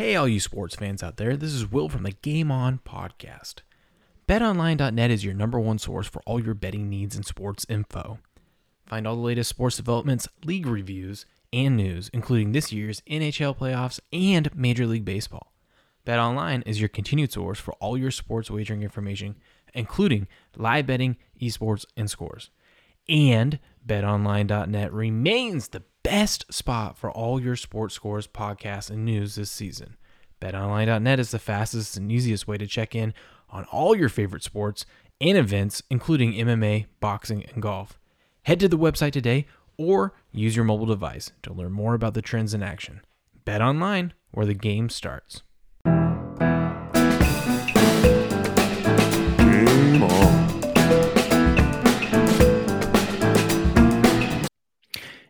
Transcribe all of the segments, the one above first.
Hey, all you sports fans out there, this is Will from the Game On podcast. BetOnline.net is your number one source for all your betting needs and sports info. Find all the latest sports developments, league reviews, and news, including this year's NHL playoffs and Major League Baseball. BetOnline is your continued source for all your sports wagering information, including live betting, esports, and scores. And BetOnline.net remains the best spot for all your sports scores, podcasts, and news this season. BetOnline.net is the fastest and easiest way to check in on all your favorite sports and events, including MMA, boxing, and golf. Head to the website today or use your mobile device to learn more about the trends in action. Bet online, where the game starts.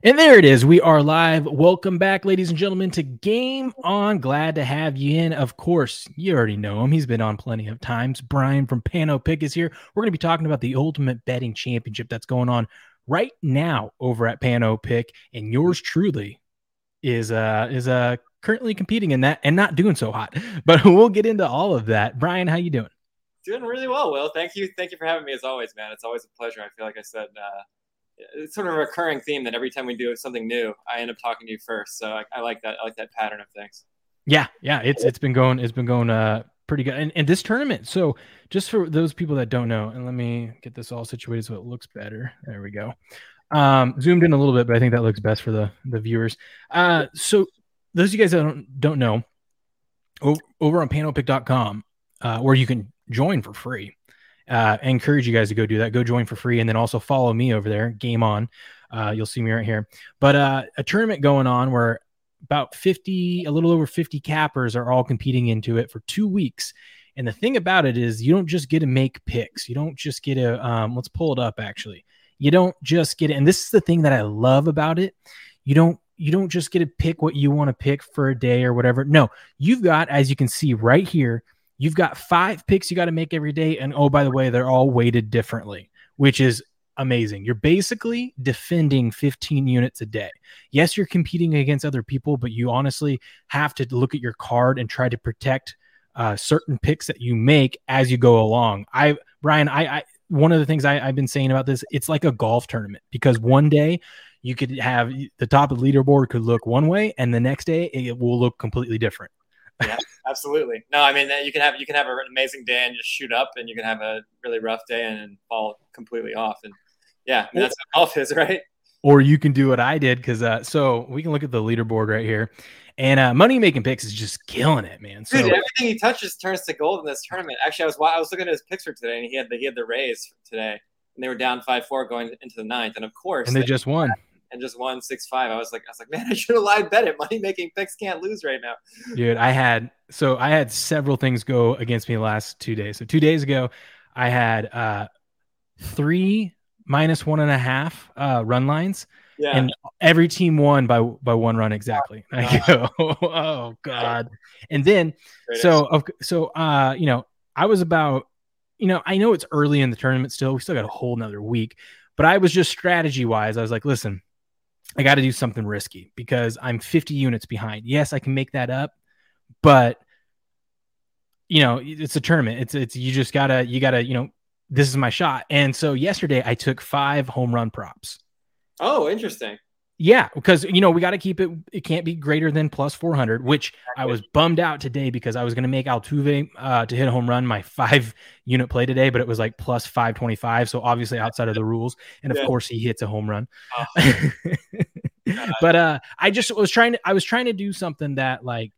And there it is. We are live. Welcome back, ladies and gentlemen, to Game On. Glad to have you in. Of course, you already know him. He's been on plenty of times. Brian from Pano Pick is here. We're going to be talking about the Ultimate Betting Championship that's going on right now over at Pano Pick, and yours truly is uh is uh currently competing in that and not doing so hot. But we'll get into all of that. Brian, how you doing? Doing really well, Will. Thank you. Thank you for having me as always, man. It's always a pleasure. I feel like I said, uh, it's sort of a recurring theme that every time we do something new, I end up talking to you first. So I, I like that. I like that pattern of things. Yeah, yeah, it's it's been going it's been going uh pretty good. And, and this tournament, so just for those people that don't know, and let me get this all situated so it looks better. There we go. Um, zoomed in a little bit, but I think that looks best for the the viewers. Uh, so those of you guys that don't don't know, over on panopick.com, uh, where you can join for free. Uh, I encourage you guys to go do that. Go join for free, and then also follow me over there. Game on. Uh, you'll see me right here. But uh, a tournament going on where about 50, a little over 50 cappers are all competing into it for two weeks. And the thing about it is, you don't just get to make picks. You don't just get to, um, let's pull it up actually. You don't just get it. And this is the thing that I love about it. You don't, you don't just get to pick what you want to pick for a day or whatever. No, you've got, as you can see right here, you've got five picks you got to make every day. And oh, by the way, they're all weighted differently, which is amazing. You're basically defending 15 units a day. Yes, you're competing against other people, but you honestly have to look at your card and try to protect uh, certain picks that you make as you go along. I, Brian, I, I one of the things I, I've been saying about this, it's like a golf tournament because one day you could have the top of the leaderboard could look one way, and the next day it will look completely different. Yeah, absolutely. No, I mean you can have you can have an amazing day and just shoot up, and you can have a really rough day and fall completely off. And yeah, I mean, that's what golf is, right? or you can do what I did because uh, so we can look at the leaderboard right here, and uh, money making picks is just killing it, man. So Dude, everything he touches turns to gold in this tournament. Actually, I was I was looking at his picture today, and he had the he had the Rays today, and they were down five four going into the ninth, and of course and they just won. And just won six five. I was like I was like, man, I should have lied bet it. Money making picks can't lose right now. Dude, I had so I had several things go against me the last two days. So two days ago, I had uh three minus one and a half uh run lines, Yeah, and every team won by by one run exactly. I go, oh god. And then Great so of so uh you know I was about you know I know it's early in the tournament still. We still got a whole another week, but I was just strategy wise. I was like, listen, I got to do something risky because I'm 50 units behind. Yes, I can make that up, but you know, it's a tournament. It's it's you just gotta you gotta you know this is my shot. And so yesterday I took five home run props. Oh, interesting. Yeah, because you know we got to keep it. It can't be greater than plus 400. Which I was bummed out today because I was going to make Altuve uh, to hit a home run my five unit play today, but it was like plus 525. So obviously outside of the rules, and of Yeah. course he hits a home run. Oh, but uh, I just was trying to. I was trying to do something that like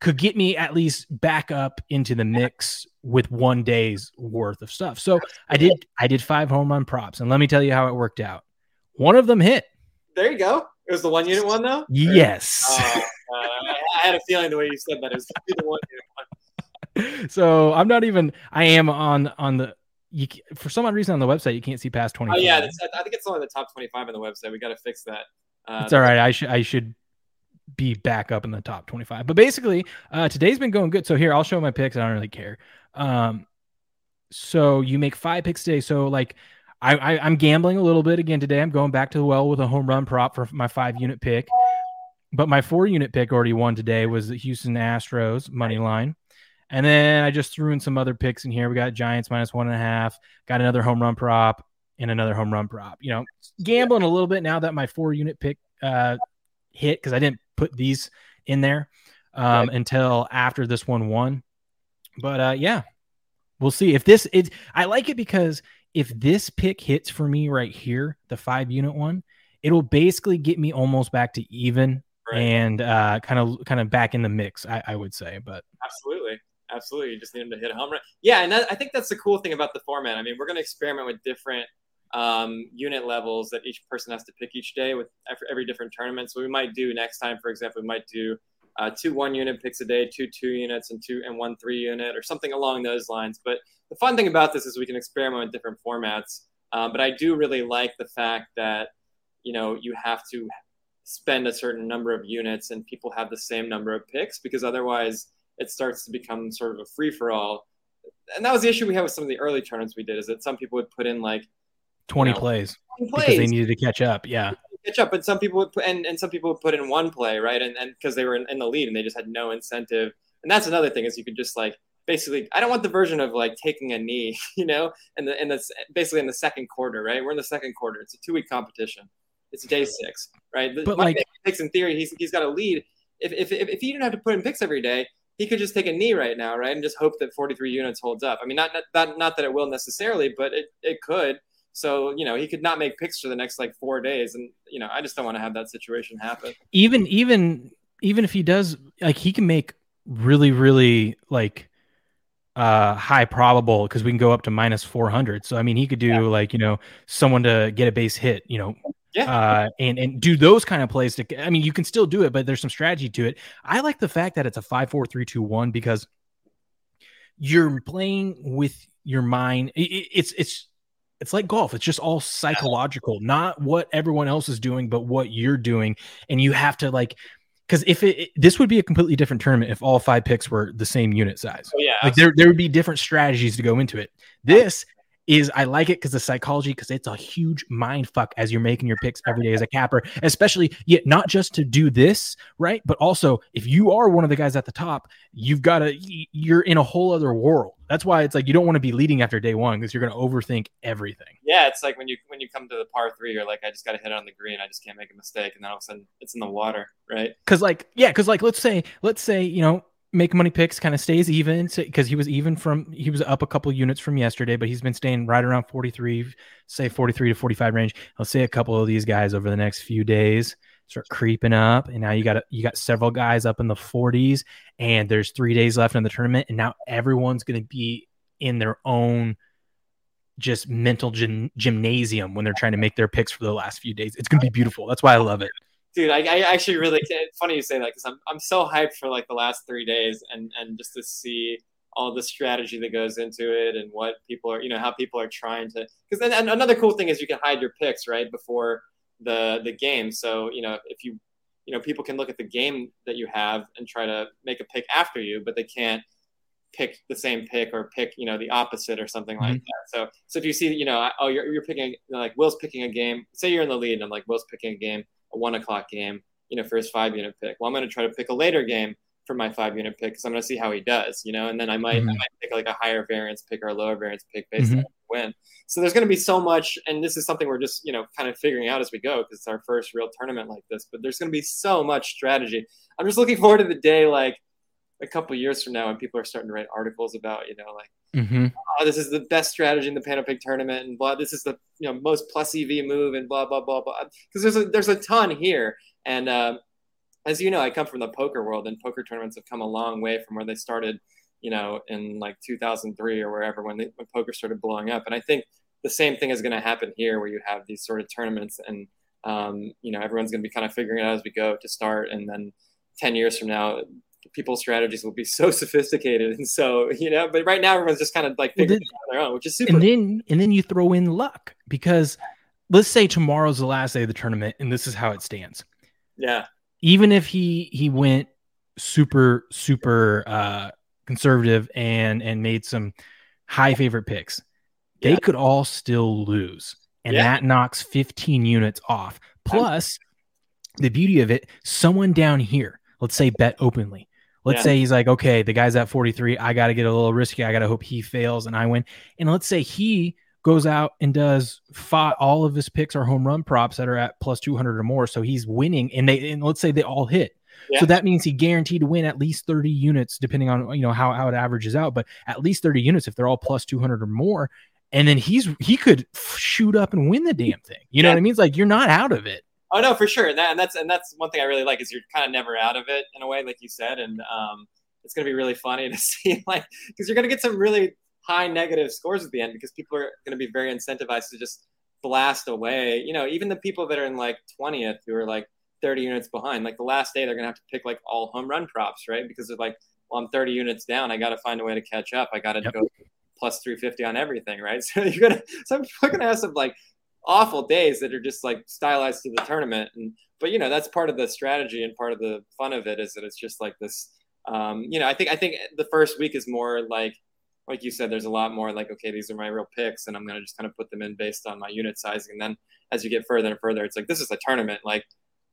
could get me at least back up into the mix with one day's worth of stuff. So I did. I did five home run props, and let me tell you how it worked out. One of them hit. There you go. It was the one unit one though. Yes. Oh, uh, I had a feeling the way you said that it was the one unit one. so I'm not even. I am on on the. You for some odd reason on the website you can't see past twenty. Oh yeah, I think it's only the top twenty-five on the website. We got to fix that. Uh, it's all right. I should I should be back up in the top 25. But basically, uh, today's been going good. So here, I'll show my picks. I don't really care. Um, so you make five picks today. So like, I, I I'm gambling a little bit again today. I'm going back to the well with a home run prop for my five unit pick. but my four unit pick already won today was the Houston Astros money line. And then I just threw in some other picks in here. We got Giants minus one and a half, got another home run prop and another home run prop. You know, gambling a little bit now that my four unit pick uh, hit because I didn't put these in there um, right. until after this one won. But uh, yeah, we'll see if this is. I like it because if this pick hits for me right here, the five unit one, it'll basically get me almost back to even right. and uh, kind of kind of back in the mix. I, I would say, but absolutely absolutely. You just need him to hit a home run. Yeah, and that, I think that's the cool thing about the format. I mean, we're going to experiment with different um, unit levels that each person has to pick each day with every different tournament. So we might do next time, for example, we might do uh, two one unit picks a day, two two units, and two and one three unit, or something along those lines. But the fun thing about this is we can experiment with different formats. Uh, but I do really like the fact that you know you have to spend a certain number of units and people have the same number of picks because otherwise it starts to become sort of a free for all. And that was the issue we had with some of the early tournaments we did is that some people would put in like 20 you know, plays, 20 plays because they needed to catch up. Yeah. Catch up. But some people would put, and, and some people would put in one play, right. And, and cause they were in, in the lead and they just had no incentive. And that's another thing is you could just like, basically I don't want the version of like taking a knee, you know, and the and that's basically in the second quarter, right? We're in the second quarter. It's a two week competition. It's day six, right? But My like picks in theory, he's he's got a lead. If if if, if he didn't have to put in picks every day, he could just take a knee right now, right, and just hope that 43 units holds up. I mean, not not not that it will necessarily, but it it could. So you know, he could not make picks for the next like four days, and you know, I just don't want to have that situation happen. Even even even if he does, like, he can make really really like uh high probable because we can go up to minus 400 so i mean he could do yeah. like you know someone to get a base hit you know yeah. Uh, and and do those kind of plays to I mean you can still do it, but there's some strategy to it. I like the fact that it's a five, four, three, two, one because you're playing with your mind. It, it's it's it's like golf. It's just all psychological, not what everyone else is doing, but what you're doing. And you have to like because if it, it, this would be a completely different tournament if all five picks were the same unit size. Oh, yeah, like there there would be different strategies to go into it. This is I like it because the psychology, because it's a huge mind fuck as you're making your picks every day as a capper, especially yet not just to do this, right? But also if you are one of the guys at the top, you've got to you're in a whole other world. That's why it's like you don't want to be leading after day one because you're going to overthink everything. Yeah, it's like when you when you come to the par three, you're like, I just got to hit it on the green. I just can't make a mistake, and then all of a sudden it's in the water, right? Because like yeah, because like let's say let's say you know make money picks kind of stays even because he was even from he was up a couple units from yesterday but he's been staying right around 43 say 43 to 45 range. I'll say a couple of these guys over the next few days start creeping up and now you got you got several guys up in the 40s and there's three days left in the tournament and now everyone's going to be in their own just mental gym, gymnasium when they're trying to make their picks for the last few days. It's going to be beautiful. That's why i love it dude, I, I actually really it's funny you say that because I'm I'm so hyped for like the last three days and and just to see all the strategy that goes into it and what people are you know how people are trying to because then and another cool thing is you can hide your picks right before the the game. So you know if you you know people can look at the game that you have and try to make a pick after you but they can't pick the same pick or pick you know the opposite or something mm-hmm. like that. So so if you see you know oh you're, you're picking you know, like will's picking a game say you're in the lead and i'm like will's picking a game a one o'clock game, you know, for his five unit pick. Well, I'm going to try to pick a later game for my five unit pick because I'm going to see how he does, you know, and then I might, mm-hmm. I might pick like a higher variance pick or a lower variance pick based mm-hmm. on win. So there's going to be so much, and this is something we're just, you know, kind of figuring out as we go because it's our first real tournament like this. But there's going to be so much strategy. I'm just looking forward to the day like a couple years from now when people are starting to write articles about, you know, like Mm-hmm. Oh, this is the best strategy in the Panopick tournament, and blah. This is the you know most plus EV move, and blah blah blah blah. Because there's a there's a ton here, and uh, as you know, I come from the poker world, and poker tournaments have come a long way from where they started, you know, in like 2003 or wherever when, they, when poker started blowing up. And I think the same thing is going to happen here, where you have these sort of tournaments, and um, you know, everyone's going to be kind of figuring it out as we go to start, and then 10 years from now people's strategies will be so sophisticated and so you know but right now everyone's just kind of like figuring then, it out on their own which is super and then and then you throw in luck because let's say tomorrow's the last day of the tournament and this is how it stands yeah even if he he went super super uh conservative and and made some high favorite picks they yeah. could all still lose and yeah. that knocks 15 units off plus the beauty of it, someone down here, let's say bet openly. Let's yeah. say he's like, okay, the guy's at 43. I got to get a little risky. I got to hope he fails and I win. And let's say he goes out and does five, all of his picks are home run props that are at plus 200 or more. So he's winning and they, and let's say they all hit. Yeah. So that means he guaranteed to win at least 30 units, depending on, you know, how, how it averages out, but at least 30 units if they're all plus 200 or more. And then he's, he could shoot up and win the damn thing. You know what I mean? It's like, you're not out of it. Oh no, for sure. And, that, and that's and that's one thing I really like is you're kind of never out of it in a way, like you said. And um, it's gonna be really funny to see like because you're gonna get some really high negative scores at the end because people are gonna be very incentivized to just blast away. You know, even the people that are in like 20th who are like 30 units behind, like the last day they're gonna have to pick like all home run props, right? Because they're like, well, I'm 30 units down. I got to find a way to catch up. I got to yep. go plus 350 on everything, right? So you're gonna so are gonna have some like awful days that are just like stylized to the tournament. And but you know that's part of the strategy and part of the fun of it is that it's just like this. Um, you know, I think I think the first week is more like like you said, there's a lot more like, okay, these are my real picks, and I'm gonna just kind of put them in based on my unit sizing. And then as you get further and further, it's like this is a tournament. Like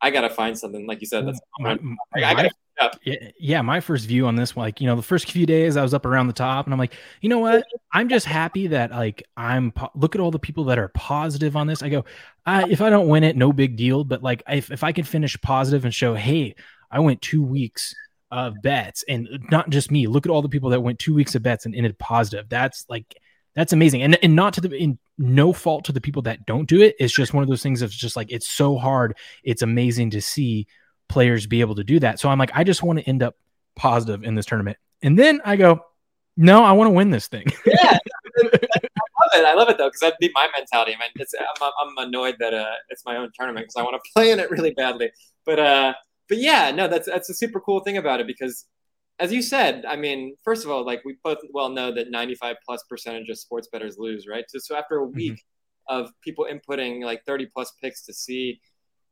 I gotta find something, like you said, that's my, I, I gotta yeah, yeah, my first view on this, like you know, the first few days I was up around the top, and I'm like, you know what? I'm just happy that like I'm. Po- look at all the people that are positive on this. I go, uh, if I don't win it, no big deal. But like, if if I can finish positive and show, hey, I went two weeks of bets, and not just me. Look at all the people that went two weeks of bets and ended positive. That's like, that's amazing, and and not to the in no fault to the people that don't do it. It's just one of those things that's just like it's so hard. It's amazing to see players be able to do that. So I'm like, I just want to end up positive in this tournament. And then I go, no, I want to win this thing. yeah, I love it. I love it though because that'd be my mentality. I mean, it's, I'm, I'm annoyed that uh, it's my own tournament because I want to play in it really badly. But uh, but yeah, no, that's that's a super cool thing about it because, as you said, I mean, first of all, like we both well know that 95 plus percentage of sports bettors lose, right? So, so after a mm-hmm. week mm-hmm. of people inputting like 30 plus picks to see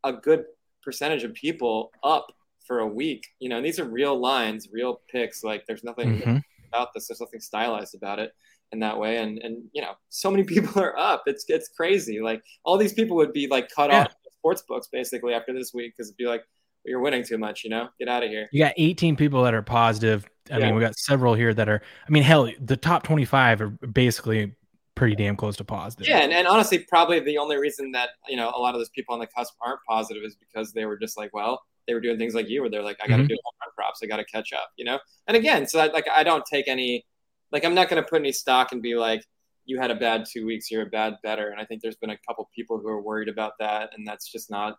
a good percentage of people up for a week. You know, and these are real lines, real picks. Like there's nothing mm-hmm. about this. There's nothing stylized about it in that way. And and you know, so many people are up. It's it's crazy. Like all these people would be like cut yeah. off sports books basically after this week because it'd be like you're winning too much. You know, get out of here. You got 18 people that are positive. I yeah. mean, we got several here that are. I mean, hell, the top 25 are basically pretty damn close to positive. Yeah, and, and honestly, probably the only reason that you know a lot of those people on the cusp aren't positive is because they were just like, well, they were doing things like you, where they're like, I got to mm-hmm. do home props, I got to catch up, you know. And again, so I, like I don't take any, like I'm not going to put any stock and be like, you had a bad two weeks, you're a bad better. And I think there's been a couple people who are worried about that, and that's just not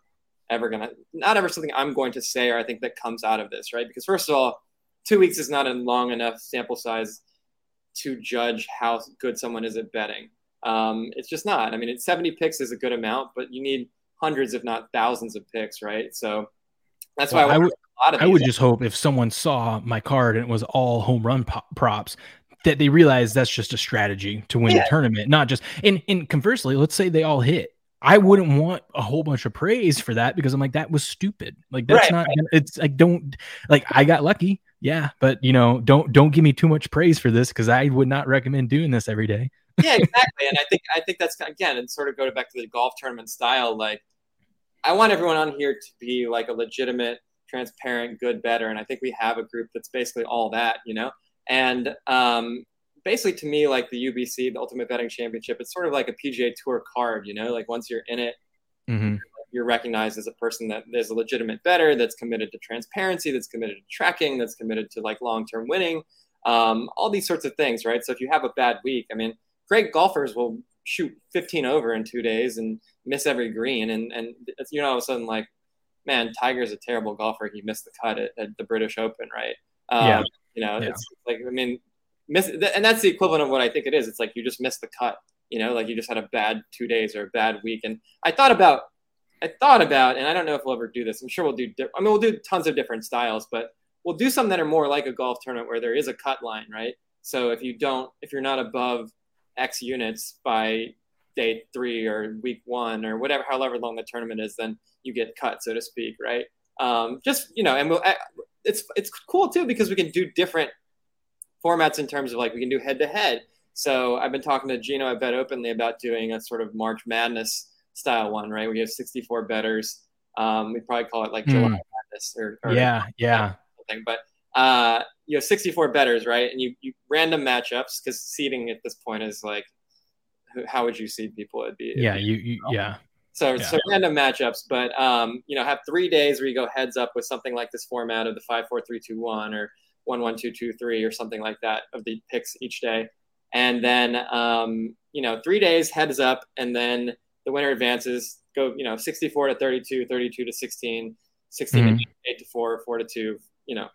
ever gonna, not ever something I'm going to say or I think that comes out of this, right? Because first of all, two weeks is not a long enough sample size to judge how good someone is at betting. Um, it's just not. I mean, it's 70 picks is a good amount, but you need hundreds, if not thousands, of picks, right? So that's well, why I, I would. I would just hope if someone saw my card and it was all home run props, that they realize that's just a strategy to win yeah. the tournament, not just. And, and conversely, let's say they all hit. I wouldn't want a whole bunch of praise for that because I'm like that was stupid. Like that's right, not. Right. It's like don't like I got lucky yeah, but you know, don't don't give me too much praise for this because I would not recommend doing this every day. yeah, exactly. And I think I think that's again, and sort of go back to the golf tournament style. Like, I want everyone on here to be like a legitimate, transparent, good better, and I think we have a group that's basically all that, you know. And um, basically, to me, like the UBC, the Ultimate Betting Championship, it's sort of like a PGA Tour card, you know. Like once you're in it, mm-hmm you're recognized as a person that is a legitimate better, that's committed to transparency, that's committed to tracking, that's committed to like long-term winning, um, all these sorts of things, right? So if you have a bad week, I mean, great golfers will shoot 15 over in two days and miss every green, and and you know all of a sudden like, man, Tiger's a terrible golfer. He missed the cut at, at the British Open, right? Um, yeah. You know, yeah. it's like I mean, miss, and that's the equivalent of what I think it is. It's like you just missed the cut. You know, like you just had a bad two days or a bad week. And I thought about I thought about, and I don't know if we'll ever do this. I'm sure we'll do. Di- I mean, we'll do tons of different styles, but we'll do some that are more like a golf tournament where there is a cut line, right? So if you don't, if you're not above X units by day three or week one or whatever, however long the tournament is, then you get cut, so to speak, right? Um, just you know, and we'll, it's it's cool too because we can do different formats in terms of like we can do head to head. So I've been talking to Gino at Bet Openly about doing a sort of March Madness style one, right? We have 64 betters Um, we probably call it like July mm. Madness or, or yeah, yeah. Something. But uh, you have 64 betters, right? And you, you random matchups because seeding at this point is like, how would you seed people? It'd be it'd yeah, be, you, you yeah. So, yeah. so random matchups, but um, you know, have three days where you go heads up with something like this format of the five, four, three, two, one, or one, one, two, two, three, or something like that of the picks each day, and then um, you know, three days heads up, and then the winner advances. Go, you know, 64 to 32, 32 to 16, 16 mm-hmm. to 8 to 4, 4 to 2, you know,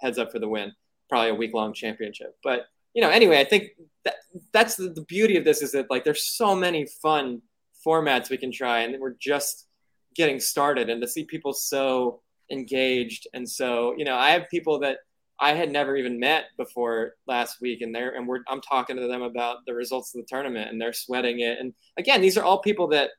heads up for the win. Probably a week long championship. But, you know, anyway, I think that that's the, the beauty of this is that like there's so many fun formats we can try, and we're just getting started. And to see people so engaged, and so you know, I have people that I had never even met before last week, and they're and we're I'm talking to them about the results of the tournament, and they're sweating it. And again, these are all people that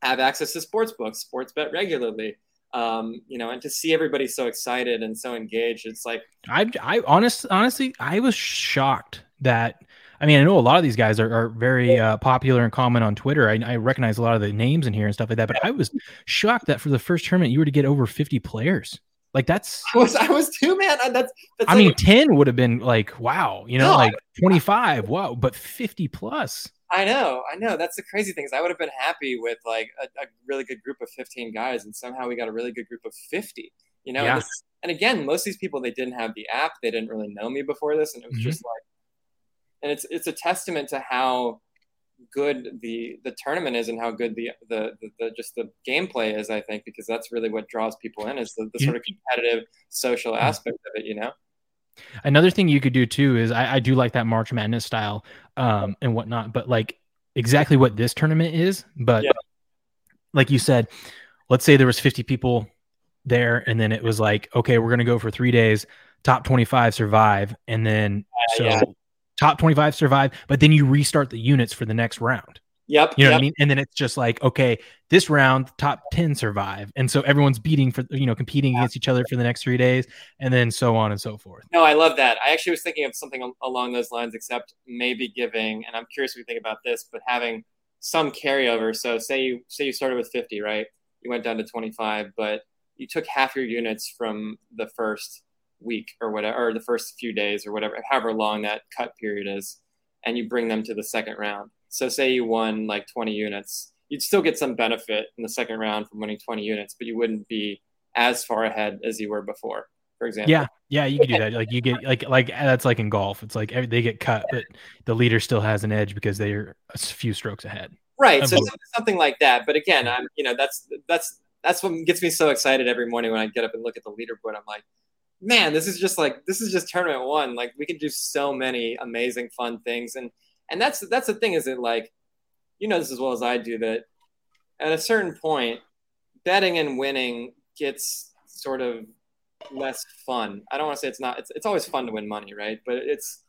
have access to sports books, sports bet regularly. Um, you know, and to see everybody so excited and so engaged, it's like I, I honest, honestly, I was shocked that I mean, I know a lot of these guys are, are very uh, popular and common on Twitter. I, I, recognize a lot of the names in here and stuff like that, but I was shocked that for the first tournament you were to get over 50 players. Like that's I was I was too man. That's, that's I like, mean 10 would have been like wow, you know, no, like 25, wow, but 50 plus. I know, I know. That's the crazy thing is I would have been happy with like a, a really good group of 15 guys, and somehow we got a really good group of 50. You know, yeah. and, and, again, most of these people they didn't have the app, they didn't really know me before this, and it was mm-hmm. just like and it's it's a testament to how good the the tournament is and how good the, the the, the, just the gameplay is i think because that's really what draws people in is the, the sort of competitive social aspect of it you know? Another thing you could do too is i, I do like that march madness style um and whatnot but like exactly what this tournament is but yeah. like you said let's say there was 50 people there and then it was like okay we're going to go for three days top 25 survive and then uh, so yeah top 25 survive, but then you restart the units for the next round. Yep. You know yep. what I mean? And then it's just like, okay, this round, top 10 survive. And so everyone's beating for, you know, competing against each other for the next three days and then so on and so forth. No, I love that. I actually was thinking of something along those lines, except maybe giving, and I'm curious what you think about this, but having some carryover. So say you, say you started with 50, right? You went down to 25, but you took half your units from the first week or whatever, or the first few days or whatever, however long that cut period is, and you bring them to the second round. So say you won like 20 units, you'd still get some benefit in the second round from winning 20 units, but you wouldn't be as far ahead as you were before. For example. Yeah, yeah, you can do that. Like you get like like that's like in golf. It's like they get cut, but the leader still has an edge because they're a few strokes ahead. Right. So something like that. But again, I'm you know that's that's that's what gets me so excited every morning when I get up and look at the leaderboard. I'm like, man, this is just like this is just tournament one. Like we can do so many amazing fun things, and and that's that's the thing is that like you know this as well as I do that at a certain point, betting and winning gets sort of less fun. I don't want to say it's not. It's it's always fun to win money, right? But it's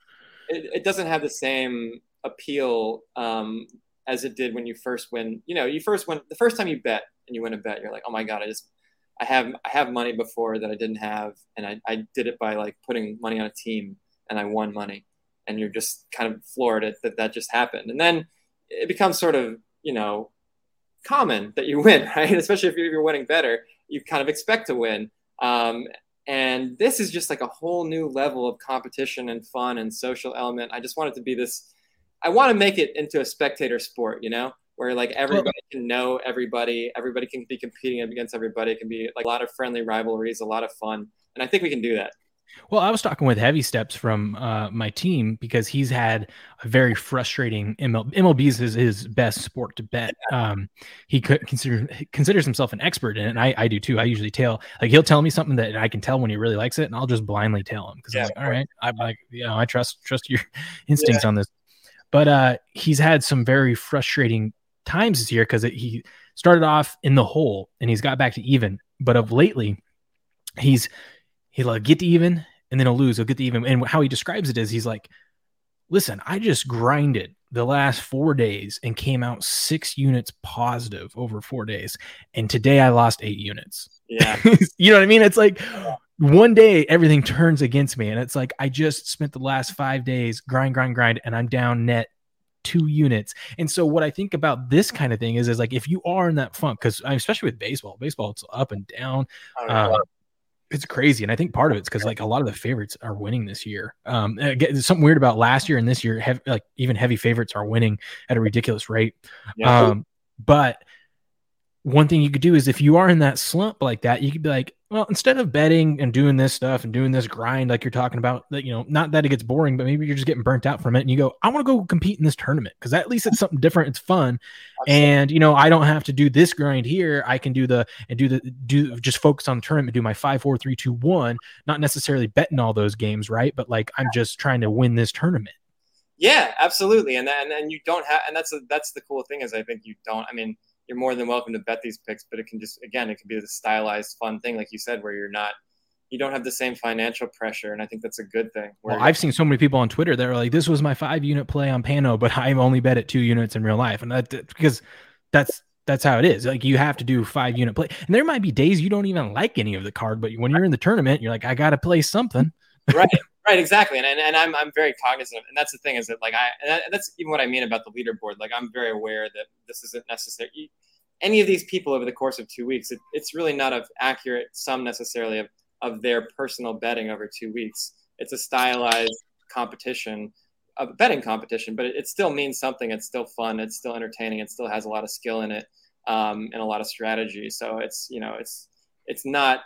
it, it doesn't have the same appeal um, as it did when you first win. You know, you first win the first time you bet and you win a bet, you're like, oh my god, I just I have I have money before that I didn't have, and I, I did it by like putting money on a team, and I won money, and you're just kind of floored at that that just happened, and then it becomes sort of you know common that you win, right? Especially if you're you're winning better, you kind of expect to win. Um, and this is just like a whole new level of competition and fun and social element. I just want it to be this. I want to make it into a spectator sport, you know where like everybody can know everybody, everybody can be competing against everybody. It can be like a lot of friendly rivalries, a lot of fun, and I think we can do that. Well, I was talking with Heavy Steps from uh, my team because he's had a very frustrating ML, MLB is his, best sport to bet. Um, he could consider considers himself an expert in it, and I, I do too. I usually tell like he'll tell me something that I can tell when he really likes it, and I'll just blindly tell him because yeah, I'm like, all right, I like you know I trust trust your instincts yeah. on this. But uh, he's had some very frustrating times this year because he started off in the hole and he's got back to even. But of lately, he's he'll uh, get to even and then he'll lose. He'll get to even. And how he describes it is he's like, listen, I just grinded the last four days and came out six units positive over four days. And today I lost eight units. Yeah. you know what I mean? It's like one day everything turns against me. And it's like I just spent the last five days grind, grind, grind, and I'm down net two units. And so what I think about this kind of thing is, is like if you are in that funk, because especially with baseball, baseball it's up and down. Um, it's crazy, and I think part of it's because like a lot of the favorites are winning this year. Um, there's something weird about last year and this year. Hev- like even heavy favorites are winning at a ridiculous rate. Yeah. Um, but one thing you could do is if you are in that slump like that, you could be like, well, instead of betting and doing this stuff and doing this grind like you're talking about, that you know, not that it gets boring, but maybe you're just getting burnt out from it, and you go, I want to go compete in this tournament because at least it's something different. It's fun, Absolutely. and you know, I don't have to do this grind here. I can do the and do the do just focus on the tournament, do my five, four, three, two, one. Not necessarily betting all those games, right? But like I'm just trying to win this tournament. Yeah, absolutely, and and and you don't have, and that's a, that's the cool thing is I think you don't. I mean you're more than welcome to bet these picks, but it can just again, it can be a stylized, fun thing, like you said, where you're not you don't have the same financial pressure, and I think that's a good thing. Well, I've seen so many people on Twitter that are like, "This was my five unit play on Pano, but I've only bet at two units in real life," and that because that's that's how it is. Like you have to do five unit play, and there might be days you don't even like any of the card, but when you're in the tournament, you're like, "I got to play something." right, right, exactly, and, and and I'm I'm very cognizant, of and that's the thing is that like I and that's even what I mean about the leaderboard. Like I'm very aware that this isn't necessary any of these people over the course of two weeks, it, it's really not of accurate sum necessarily of, of their personal betting over two weeks. It's a stylized competition, a betting competition, but it, it still means something. It's still fun. It's still entertaining. It still has a lot of skill in it um, and a lot of strategy. So it's you know it's it's not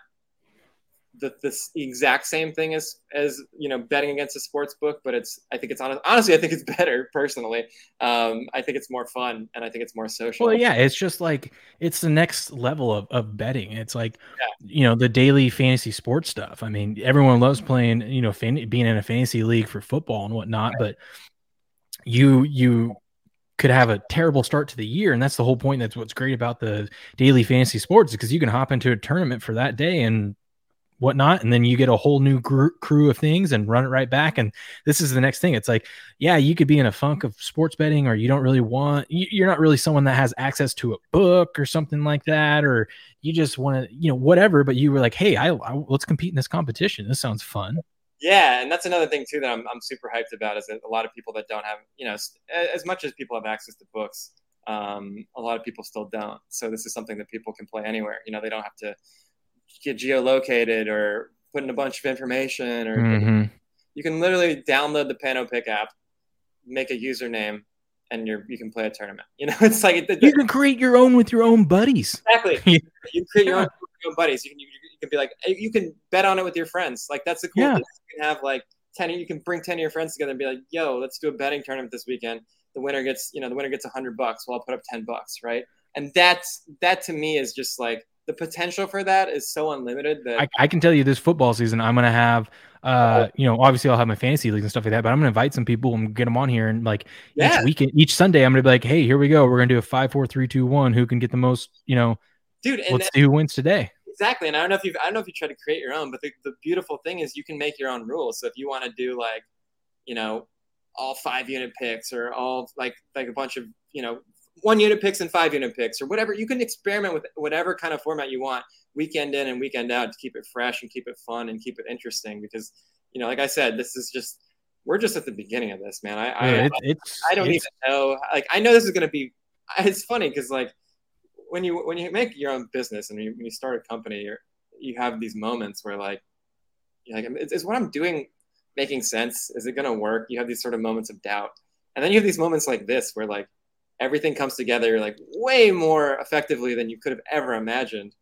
the, the exact same thing as as you know betting against a sports book but it's i think it's honest, honestly i think it's better personally. Um, i think it's more fun and i think it's more social. Well yeah it's just like it's the next level of, of betting. It's like yeah. you know the daily fantasy sports stuff. I mean everyone loves playing you know fan, being in a fantasy league for football and whatnot right. but you you could have a terrible start to the year and that's the whole point. That's what's great about the daily fantasy sports because you can hop into a tournament for that day and whatnot and then you get a whole new gr- crew of things and run it right back and this is the next thing. It's like yeah you could be in a funk of sports betting or you don't really want you're not really someone that has access to a book or something like that or you just want to you know whatever but you were like hey I, I, let's compete in this competition. This sounds fun. Yeah and that's another thing too that I'm, I'm super hyped about is that a lot of people that don't have you know as much as people have access to books um, a lot of people still don't. So this is something that people can play anywhere. You know they don't have to get geolocated or put in a bunch of information or mm-hmm. you can literally download the Panopick app, make a username, and you're you can play a tournament. You know, it's like you can create your own with your own buddies. Exactly. you create your, own, your own, buddies. You can you, you, can be like you can bet on it with your friends. Like that's the cool yeah. thing. You can have like ten. You can bring ten of your friends together and be like, "Yo, let's do a betting tournament this weekend." The winner gets you know the winner gets a hundred bucks. Well, I'll put up ten bucks, right? And that's that to me is just like the potential for that is so unlimited that I, I can tell you this football season, I'm gonna have uh you know obviously I'll have my fantasy leagues and stuff like that, but I'm gonna invite some people and get them on here and like yeah. each weekend, each Sunday, I'm gonna be like, hey, here we go, we're gonna do a five, four, three, two, one. Who can get the most? You know, dude. let's see who wins today. Exactly, and I don't know if you I don't know if you try to create your own, but the, the beautiful thing is you can make your own rules. So if you want to do like, you know, all five unit picks or all like like a bunch of you know one unit picks and five unit picks or whatever. You can experiment with whatever kind of format you want, weekend in and weekend out, to keep it fresh and keep it fun and keep it interesting. Because you know, like I said, this is just we're just at the beginning of this, man. I yeah, I, it's, I, don't it's, even know. Like I know this is going to be. It's funny because like when you when you make your own business and you, when you start a company, you you have these moments where like, like is, is what I'm doing making sense? Is it going to work? You have these sort of moments of doubt, and then you have these moments like this where like everything comes together like way more effectively than you could have ever imagined.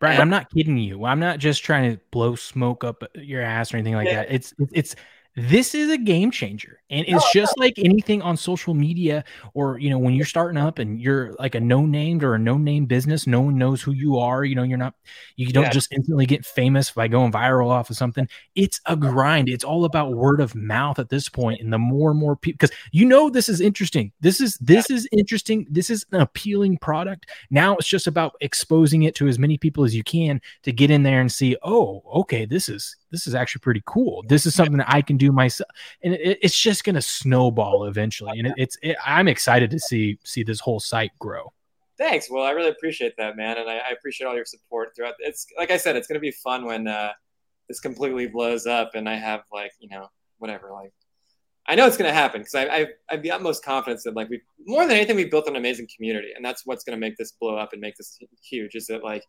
Brian, I'm not kidding you. I'm not just trying to blow smoke up your ass or anything like yeah. that. It's it's this is a game changer. And it's oh, just like anything on social media or you know when you're starting up and you're like a no named or a no name business no one knows who you are you know you're not you don't yeah. just instantly get famous by going viral off of something. It's a grind. It's all about word of mouth at this point and the more and more people because you know this is interesting. This is this yeah. is interesting. This is an appealing product. Now it's just about exposing it to as many people as you can to get in there and see oh okay this is this is actually pretty cool. This is something that I can do myself, and it, it's just going to snowball eventually. And it, it's it, I'm excited to see see this whole site grow. Thanks. Well, I really appreciate that, man, and I, I appreciate all your support throughout. It's like I said, it's going to be fun when uh, this completely blows up, and I have like you know whatever like I know it's going to happen because I, I, I have the utmost confidence that like we more than anything we built an amazing community, and that's what's going to make this blow up and make this huge. Is that like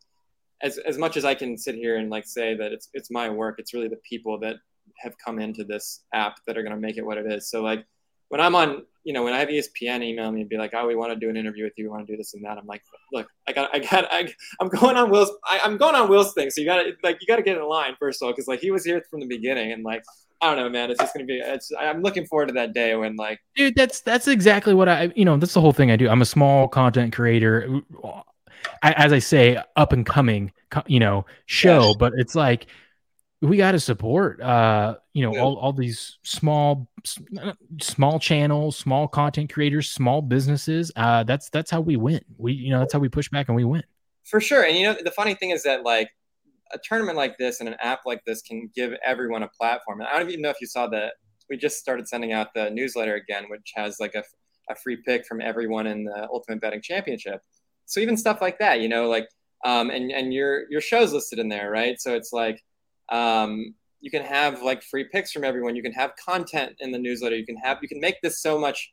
as as much as I can sit here and like say that it's it's my work, it's really the people that have come into this app that are going to make it what it is. So like when I'm on, you know, when I have ESPN email me and be like, "Oh, we want to do an interview with you. We want to do this and that." I'm like, "Look, I got, I got, I, I'm going on Will's, I, am going on Will's thing. So you got to, like, you got to get in line first of all, because like he was here from the beginning, and like, I don't know, man. It's just gonna be. I'm looking forward to that day when like, dude, that's that's exactly what I, you know, that's the whole thing I do. I'm a small content creator. I, as I say, up and coming, you know, show, yes. but it's like we got to support uh you know yeah. all, all these small small channels small content creators small businesses uh that's that's how we win. We you know that's how we push back and we win. For sure. And you know the funny thing is that like a tournament like this and an app like this can give everyone a platform. And i don't even know if you saw that we just started sending out the newsletter again which has like a, a free pick from everyone in the ultimate betting championship so even stuff like that you know like um and and your your show's listed in there right so it's like um, you can have like free picks from everyone. You can have content in the newsletter. You can have you can make this so much.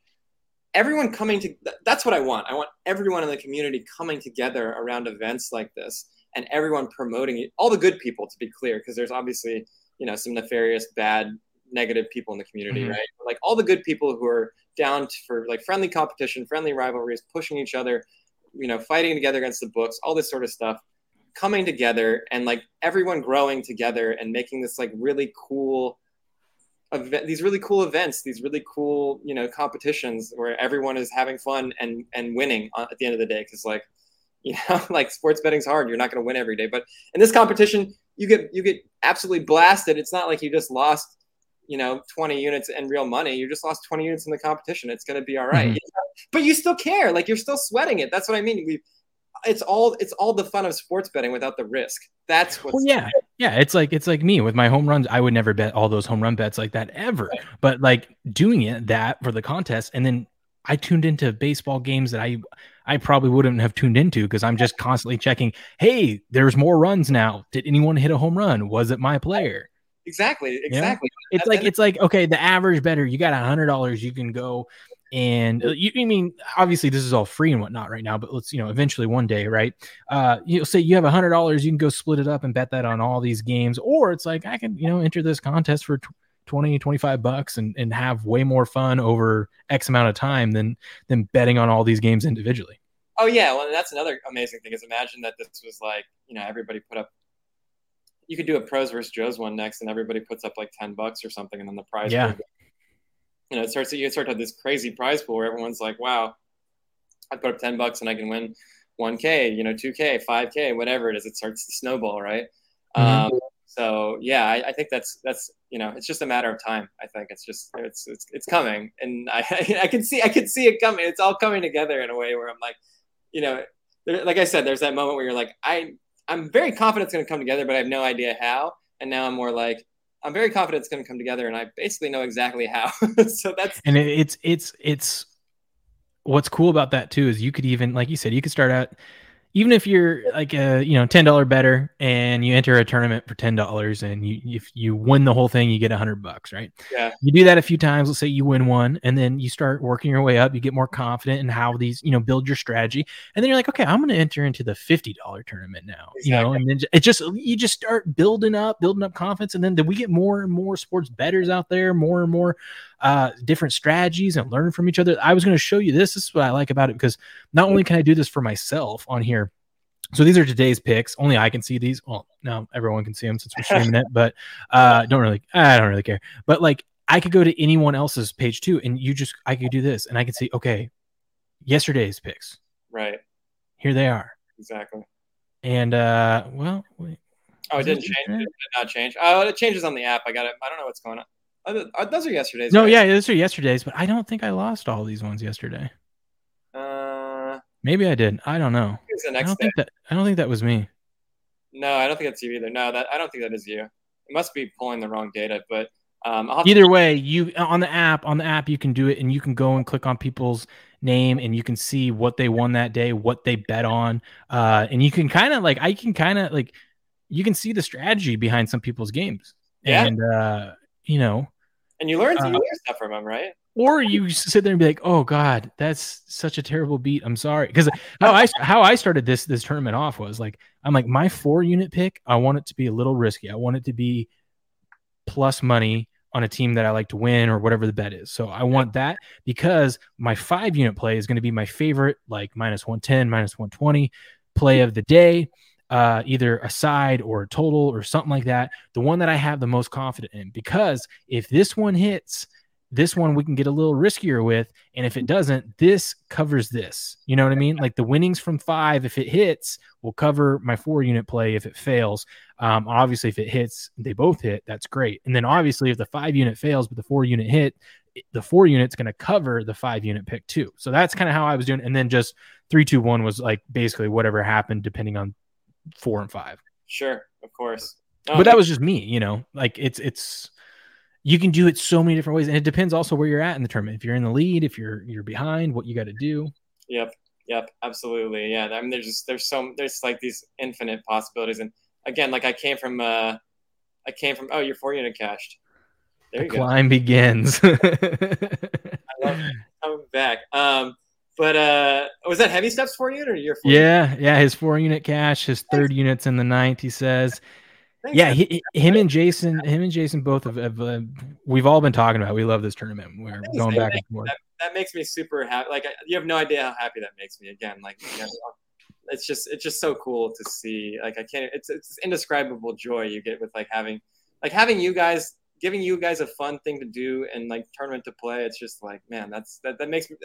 Everyone coming to that's what I want. I want everyone in the community coming together around events like this, and everyone promoting it. All the good people, to be clear, because there's obviously you know some nefarious, bad, negative people in the community, mm-hmm. right? Like all the good people who are down for like friendly competition, friendly rivalries, pushing each other, you know, fighting together against the books, all this sort of stuff coming together and like everyone growing together and making this like really cool event these really cool events these really cool you know competitions where everyone is having fun and and winning at the end of the day. Because like you know like sports betting's hard. You're not going to win every day. But in this competition you get you get absolutely blasted. It's not like you just lost you know 20 units in real money you just lost 20 units in the competition it's going to be all right. mm-hmm. but you still care like you're still sweating it that's what i mean we it's all it's all the fun of sports betting without the risk. That's what. Well, yeah, yeah. It's like it's like me with my home runs. I would never bet all those home run bets like that ever. Right. But like doing it that for the contest, and then I tuned into baseball games that I I probably wouldn't have tuned into because I'm just constantly checking. Hey, there's more runs now. Did anyone hit a home run? Was it my player? Exactly. Exactly. Yeah? It's like it's like okay, the average better. You got a hundred dollars. You can go and uh, you, you, mean obviously this is all free and whatnot right now but let's you know eventually one day right uh you'll say you have a hundred dollars you can go split it up and bet that on all these games or it's like i can you know enter this contest for 20 25 bucks and, and have way more fun over x amount of time than than betting on all these games individually oh yeah well that's another amazing thing is imagine that this was like you know everybody put up you could do a pros versus joes one next and everybody puts up like 10 bucks or something and then the prize yeah you know, it starts you start to have this crazy prize pool where everyone's like, wow, I put up 10 bucks and I can win 1K, you know, 2K, 5K, whatever it is. It starts to snowball, right? Mm-hmm. Um, so yeah, I, I, think that's that's you know, it's just a matter of time. I think it's just it's it's it's coming, and I I can see I can see it coming. It's all coming together in a way where I'm like, you know, like I said, there's that moment where you're like, I I'm very confident it's going to come together, but I have no idea how. And now I'm more like, I'm very confident it's going to come together, and I basically know exactly how. so that's and it's it's it's what's cool about that too is you could even like you said you could start out even if you're like a you know ten dollar better and you enter a tournament for ten dollars and you if you win the whole thing you get a hundred bucks right? Yeah. You do that a few times. Let's say you win one and then you start working your way up. You get more confident in how these you know build your strategy. And then you're like okay i'm going to enter into the fifty dollar tournament now exactly. you know? And then it just you just start building up building up confidence. And then, then we get more and more sports betters out there more and more uh, different strategies and learn from each other. I was going to show you this. This is what I like about it because not only can I do this for myself on here. So these are today's picks. Only I can see these. Well, now everyone can see them since we're streaming it, but uh, don't really. I don't really care. But like, I could go to anyone else's page too, and you just I could do this, and I can see okay, yesterday's picks. Right. Here they are. Exactly. And uh, well, wait. Oh, it didn't change. It did not change. Oh, it changes on the app. I got it. I don't know what's going on. Uh, those are yesterday's. No, right? yeah, those are yesterday's, but I don't think I lost all these ones yesterday. Uh, maybe I did. I don't know. the next I don't day. think that. I don't think that was me. No, I don't think that's you either. No, that I don't think that is you. It must be pulling the wrong data, but um, either to- way, you on the app on the app you can do it, and you can go and click on people's name, and you can see what they won that day, what they bet on, uh, and you can kind of like I can kind of like you can see the strategy behind some people's games, yeah. and uh, you know And you learn, uh, you learn stuff from them, right? Or you sit there and be like, "Oh God, that's such a terrible beat. I'm sorry." Because how I how I started this this tournament off was like, I'm like, my four unit pick, I want it to be a little risky. I want it to be plus money on a team that I like to win or whatever the bet is. So I want that because my five unit play is going to be my favorite, like minus 110, minus 120 play of the day, uh, either a side or a total or something like that. The one that I have the most confident in because if this one hits, this one we can get a little riskier with. And if it doesn't, this covers this. You know what I mean? Like the winnings from five, if it hits, will cover my four unit play if it fails. Um, obviously, if it hits, they both hit. That's great. And then obviously, if the five unit fails, but the four unit hit, the four unit's going to cover the five unit pick too. So that's kind of how I was doing. And then just three, two, one was like basically whatever happened depending on four and five. Sure, of course. Oh, but that was just me, you know, like it's, it's, you can do it so many different ways and it depends also where you're at in the tournament if you're in the lead if you're you're behind what you got to do yep yep absolutely yeah i mean there's just there's so there's like these infinite possibilities and again like i came from uh i came from oh you're four unit cashed there the you climb go. begins i love it. coming back um but uh was that heavy steps for you or your yeah unit? yeah his four unit cash his third units in the ninth he says Thanks, yeah, he, him and Jason, him and Jason both have, have uh, we've all been talking about. We love this tournament. We're Thanks, going back and forth. That, that, makes me super happy. Like you have no idea how happy that makes me. Again, like you know, it's just it's just so cool to see. Like I can't. It's it's indescribable joy you get with like having like having you guys giving you guys a fun thing to do and like tournament to play. It's just like, man, that's that, that makes me.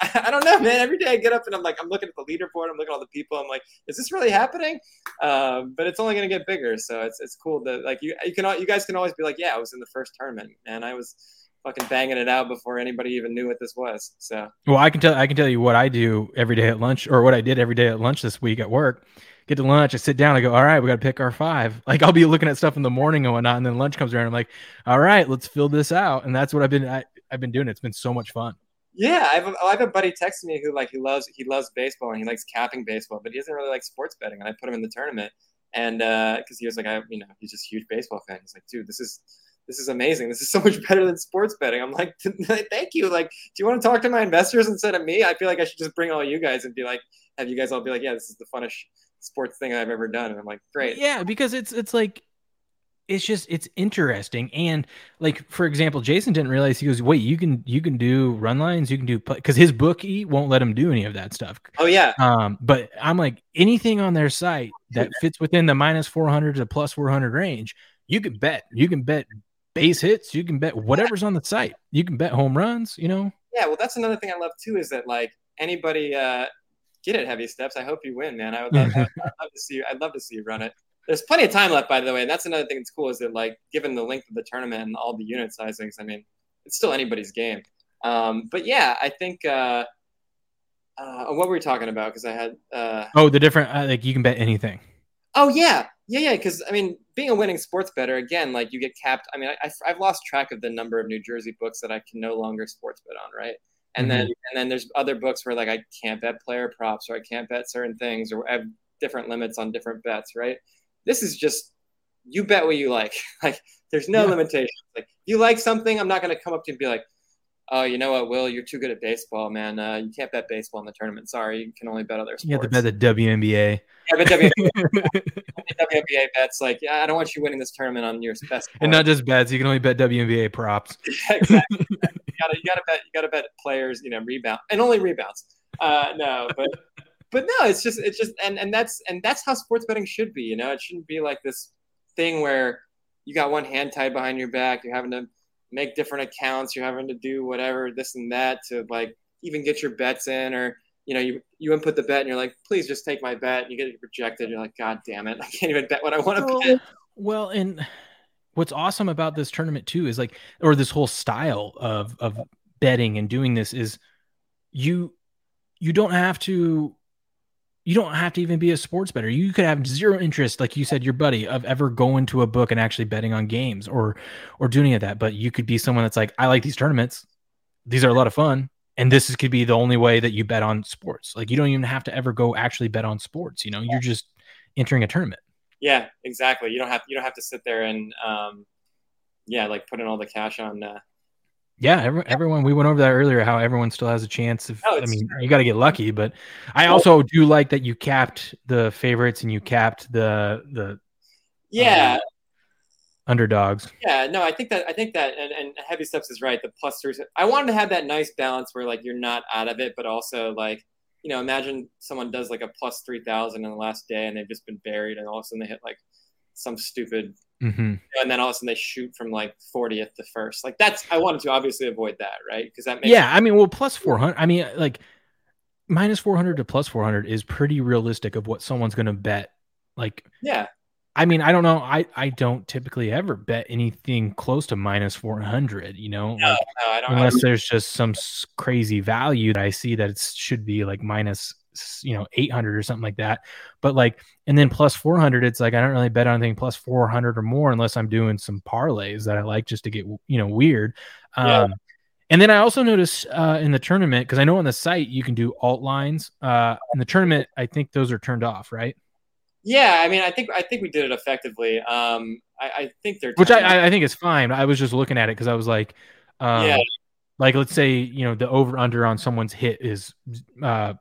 I, I don't know, man. Every day I get up and I'm like, I'm looking at the leaderboard. I'm looking at all the people. I'm like, is this really happening? Um, but it's only gonna get bigger. So it's it's cool that like you you can you guys can always be like, yeah, I was in the first tournament, and I was fucking banging it out before anybody even knew what this was. So well, I can tell I can tell you what I do every day at lunch, or what I did every day at lunch this week at work get to lunch, I sit down, I go, all right, we got to pick our five. Like I'll be looking at stuff in the morning and whatnot, and then lunch comes around. I'm like, all right, let's fill this out, and that's what I've been I, have been doing. It's been so much fun. Yeah, I have, a, I have a buddy texting me who like he loves he loves baseball and he likes capping baseball, but he doesn't really like sports betting. And I put him in the tournament, and because uh, he was like, I you know he's just a huge baseball fan. He's like, dude, this is this is amazing. This is so much better than sports betting. I'm like, thank you. Like, do you want to talk to my investors instead of me? I feel like I should just bring all you guys and be like, have you guys all be like, yeah, this is the funnest sports thing I've ever done. And I'm like, great. Yeah, because it's it's like it's just it's interesting and like for example jason didn't realize he goes wait you can you can do run lines you can do because his bookie won't let him do any of that stuff oh yeah um but i'm like anything on their site that fits within the minus 400 to plus 400 range you can bet you can bet base hits you can bet whatever's on the site you can bet home runs you know yeah well that's another thing i love too is that like anybody uh get it heavy steps. I hope you win, man. I would love, I'd love to see you. I'd love to see you run it. There's plenty of time left, by the way, and that's another thing that's cool is that like given the length of the tournament and all the unit sizings, I mean, it's still anybody's game. Um, but yeah, I think. Uh, uh, what were we talking about? Because I had. Uh, oh, the different uh, like you can bet anything. Oh yeah, yeah, yeah. Because I mean, being a winning sports better again, like you get capped. I mean, I, I've lost track of the number of New Jersey books that I can no longer sports bet on, right? And mm-hmm. then and then there's other books where like I can't bet player props or I can't bet certain things or I have different limits on different bets, right? This is just you bet what you like. like there's no yeah. limitations. Like you like something, I'm not gonna come up to you and be like, oh, you know what, Will, you're too good at baseball, man. Uh, you can't bet baseball in the tournament. Sorry, you can only bet other sports. You have to bet the WNBA. Yeah, but WNBA, WNBA bets like, yeah, I don't want you winning this tournament on your best. And not just bets, you can only bet WNBA props. Exactly. You gotta, you gotta bet, you gotta bet players, you know, rebound and only rebounds. Uh, no, but. But no, it's just it's just and and that's and that's how sports betting should be. You know, it shouldn't be like this thing where you got one hand tied behind your back. You're having to make different accounts. You're having to do whatever, this and that to like even get your bets in or you know, you you input the bet and you're like, please just take my bet. And you get it rejected. You're like, God damn it, I can't even bet what I want to well, bet. Well, and what's awesome about this tournament too is like, or this whole style of of betting and doing this is you you don't have to you don't have to even be a sports better. You could have zero interest, like you said, your buddy, of ever going to a book and actually betting on games or or doing any of that. But you could be someone that's like, I like these tournaments. These are a lot of fun. And this is, could be the only way that you bet on sports. Like you don't even have to ever go actually bet on sports. You know, you're just entering a tournament. Yeah, exactly. You don't have you don't have to sit there and um, yeah, like put in all the cash on uh, Yeah, every, everyone. We went over that earlier. How everyone still has a chance. No, I mean, you got to get lucky, but I also do like that you capped the favorites and you capped the the Yeah, underdogs. yeah. No, I think that I think that and, and heavy steps is right. The plus three. I wanted to have that nice balance where like you're not out of it, but also like you know, imagine someone does like a plus three thousand in the last day and they've just been buried, and all of a sudden they hit like some stupid hmm and then all of a sudden they shoot from like 40th to first. Like that's I wanted to obviously avoid that, right? Because that makes Yeah, I mean, well, plus four hundred. I mean, like minus four hundred to plus four hundred is pretty realistic of what someone's going to bet. Like, yeah, I mean, I don't know. I I don't typically ever bet anything close to minus four hundred. You know, no, like no, I don't. I unless there's just some crazy value that I see that it should be like minus, you know, 800 or something like that. But like, and then plus 400, it's like I don't really bet on anything plus 400 or more unless I'm doing some parlays that I like just to get, you know, weird. Um, Yeah. And then I also noticed uh, in the tournament, because I know on the site you can do alt lines. Uh, in the tournament, I think those are turned off, right? Yeah, I mean, I think I think we did it effectively. Um, I, I think they're Which I, I- think is fine. I was just looking at it because I was like, um, Yeah. like let's say you know the over under on someone's hit is uh